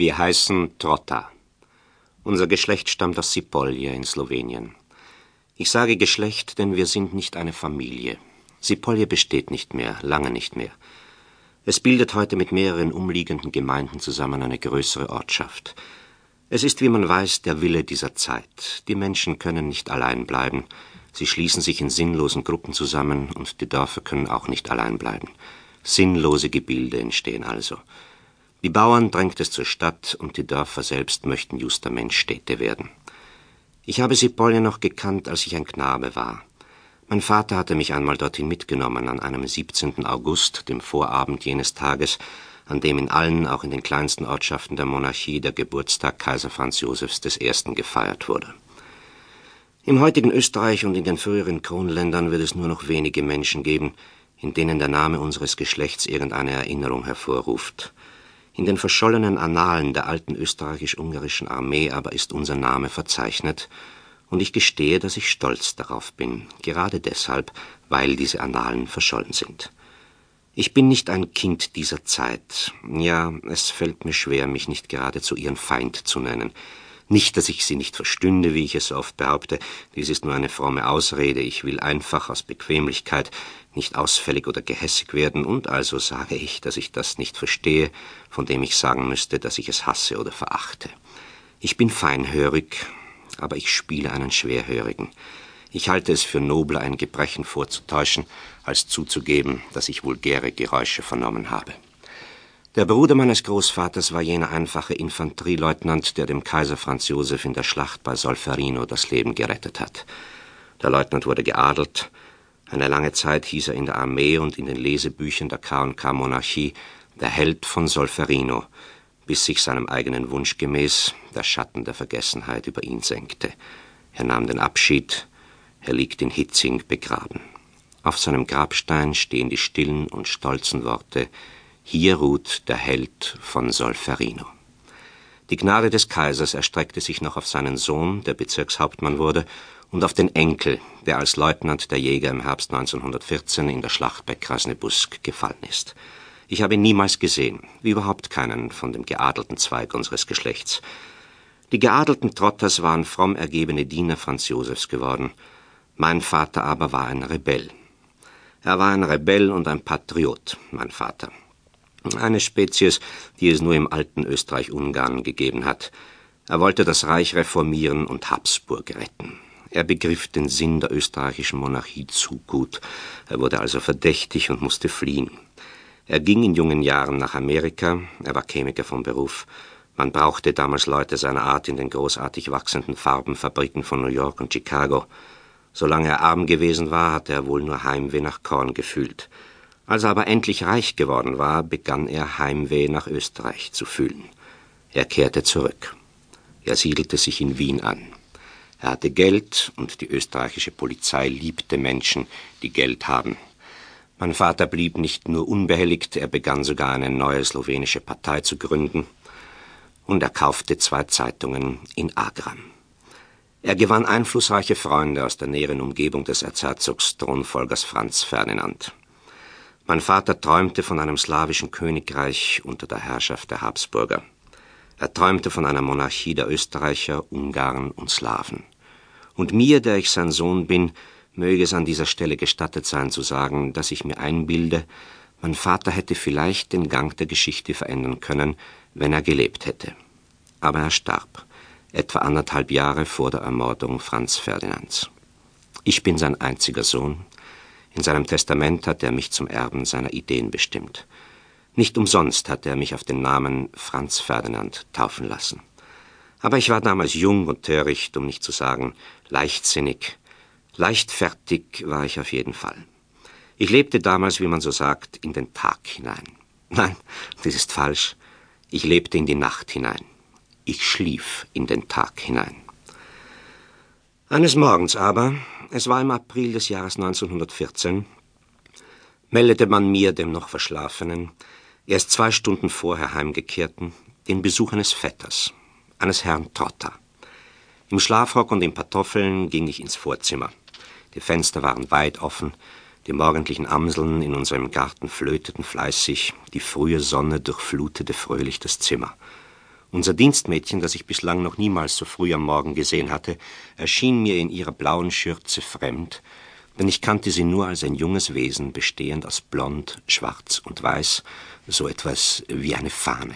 Wir heißen Trotta. Unser Geschlecht stammt aus Sipolje in Slowenien. Ich sage Geschlecht, denn wir sind nicht eine Familie. Sipolje besteht nicht mehr, lange nicht mehr. Es bildet heute mit mehreren umliegenden Gemeinden zusammen eine größere Ortschaft. Es ist, wie man weiß, der Wille dieser Zeit. Die Menschen können nicht allein bleiben. Sie schließen sich in sinnlosen Gruppen zusammen, und die Dörfer können auch nicht allein bleiben. Sinnlose Gebilde entstehen also. Die Bauern drängt es zur Stadt, und die Dörfer selbst möchten justament Städte werden. Ich habe Sipolje noch gekannt, als ich ein Knabe war. Mein Vater hatte mich einmal dorthin mitgenommen, an einem 17. August, dem Vorabend jenes Tages, an dem in allen, auch in den kleinsten Ortschaften der Monarchie, der Geburtstag Kaiser Franz Josefs I. gefeiert wurde. Im heutigen Österreich und in den früheren Kronländern wird es nur noch wenige Menschen geben, in denen der Name unseres Geschlechts irgendeine Erinnerung hervorruft. In den verschollenen Annalen der alten österreichisch-ungarischen Armee aber ist unser Name verzeichnet, und ich gestehe, dass ich stolz darauf bin, gerade deshalb, weil diese Annalen verschollen sind. Ich bin nicht ein Kind dieser Zeit. Ja, es fällt mir schwer, mich nicht geradezu ihren Feind zu nennen. Nicht, dass ich sie nicht verstünde, wie ich es so oft behaupte, dies ist nur eine fromme Ausrede, ich will einfach aus Bequemlichkeit nicht ausfällig oder gehässig werden, und also sage ich, dass ich das nicht verstehe, von dem ich sagen müsste, dass ich es hasse oder verachte. Ich bin feinhörig, aber ich spiele einen Schwerhörigen. Ich halte es für nobler, ein Gebrechen vorzutäuschen, als zuzugeben, dass ich vulgäre Geräusche vernommen habe. Der Bruder meines Großvaters war jener einfache Infanterieleutnant, der dem Kaiser Franz Josef in der Schlacht bei Solferino das Leben gerettet hat. Der Leutnant wurde geadelt. Eine lange Zeit hieß er in der Armee und in den Lesebüchern der K&K Monarchie der Held von Solferino, bis sich seinem eigenen Wunsch gemäß der Schatten der Vergessenheit über ihn senkte. Er nahm den Abschied, er liegt in Hitzing begraben. Auf seinem Grabstein stehen die stillen und stolzen Worte hier ruht der Held von Solferino. Die Gnade des Kaisers erstreckte sich noch auf seinen Sohn, der Bezirkshauptmann wurde, und auf den Enkel, der als Leutnant der Jäger im Herbst 1914 in der Schlacht bei Krasnebusk gefallen ist. Ich habe ihn niemals gesehen, wie überhaupt keinen von dem geadelten Zweig unseres Geschlechts. Die geadelten Trotters waren fromm ergebene Diener Franz Josefs geworden. Mein Vater aber war ein Rebell. Er war ein Rebell und ein Patriot, mein Vater. Eine Spezies, die es nur im alten Österreich-Ungarn gegeben hat. Er wollte das Reich reformieren und Habsburg retten. Er begriff den Sinn der österreichischen Monarchie zu gut. Er wurde also verdächtig und musste fliehen. Er ging in jungen Jahren nach Amerika. Er war Chemiker vom Beruf. Man brauchte damals Leute seiner Art in den großartig wachsenden Farbenfabriken von New York und Chicago. Solange er arm gewesen war, hatte er wohl nur Heimweh nach Korn gefühlt. Als er aber endlich reich geworden war, begann er Heimweh nach Österreich zu fühlen. Er kehrte zurück. Er siedelte sich in Wien an. Er hatte Geld und die österreichische Polizei liebte Menschen, die Geld haben. Mein Vater blieb nicht nur unbehelligt, er begann sogar eine neue slowenische Partei zu gründen und er kaufte zwei Zeitungen in Agram. Er gewann einflussreiche Freunde aus der näheren Umgebung des Erzherzogs Thronfolgers Franz Ferdinand. Mein Vater träumte von einem slawischen Königreich unter der Herrschaft der Habsburger. Er träumte von einer Monarchie der Österreicher, Ungarn und Slawen. Und mir, der ich sein Sohn bin, möge es an dieser Stelle gestattet sein zu sagen, dass ich mir einbilde, mein Vater hätte vielleicht den Gang der Geschichte verändern können, wenn er gelebt hätte. Aber er starb, etwa anderthalb Jahre vor der Ermordung Franz Ferdinands. Ich bin sein einziger Sohn, in seinem Testament hat er mich zum Erben seiner Ideen bestimmt. Nicht umsonst hat er mich auf den Namen Franz Ferdinand taufen lassen. Aber ich war damals jung und töricht, um nicht zu sagen leichtsinnig. Leichtfertig war ich auf jeden Fall. Ich lebte damals, wie man so sagt, in den Tag hinein. Nein, das ist falsch. Ich lebte in die Nacht hinein. Ich schlief in den Tag hinein. Eines Morgens aber, es war im April des Jahres 1914, meldete man mir, dem noch Verschlafenen, erst zwei Stunden vorher heimgekehrten, den Besuch eines Vetters, eines Herrn Trotter. Im Schlafrock und in Pantoffeln ging ich ins Vorzimmer. Die Fenster waren weit offen, die morgendlichen Amseln in unserem Garten flöteten fleißig, die frühe Sonne durchflutete fröhlich das Zimmer. Unser Dienstmädchen, das ich bislang noch niemals so früh am Morgen gesehen hatte, erschien mir in ihrer blauen Schürze fremd, denn ich kannte sie nur als ein junges Wesen, bestehend aus Blond, Schwarz und Weiß, so etwas wie eine Fahne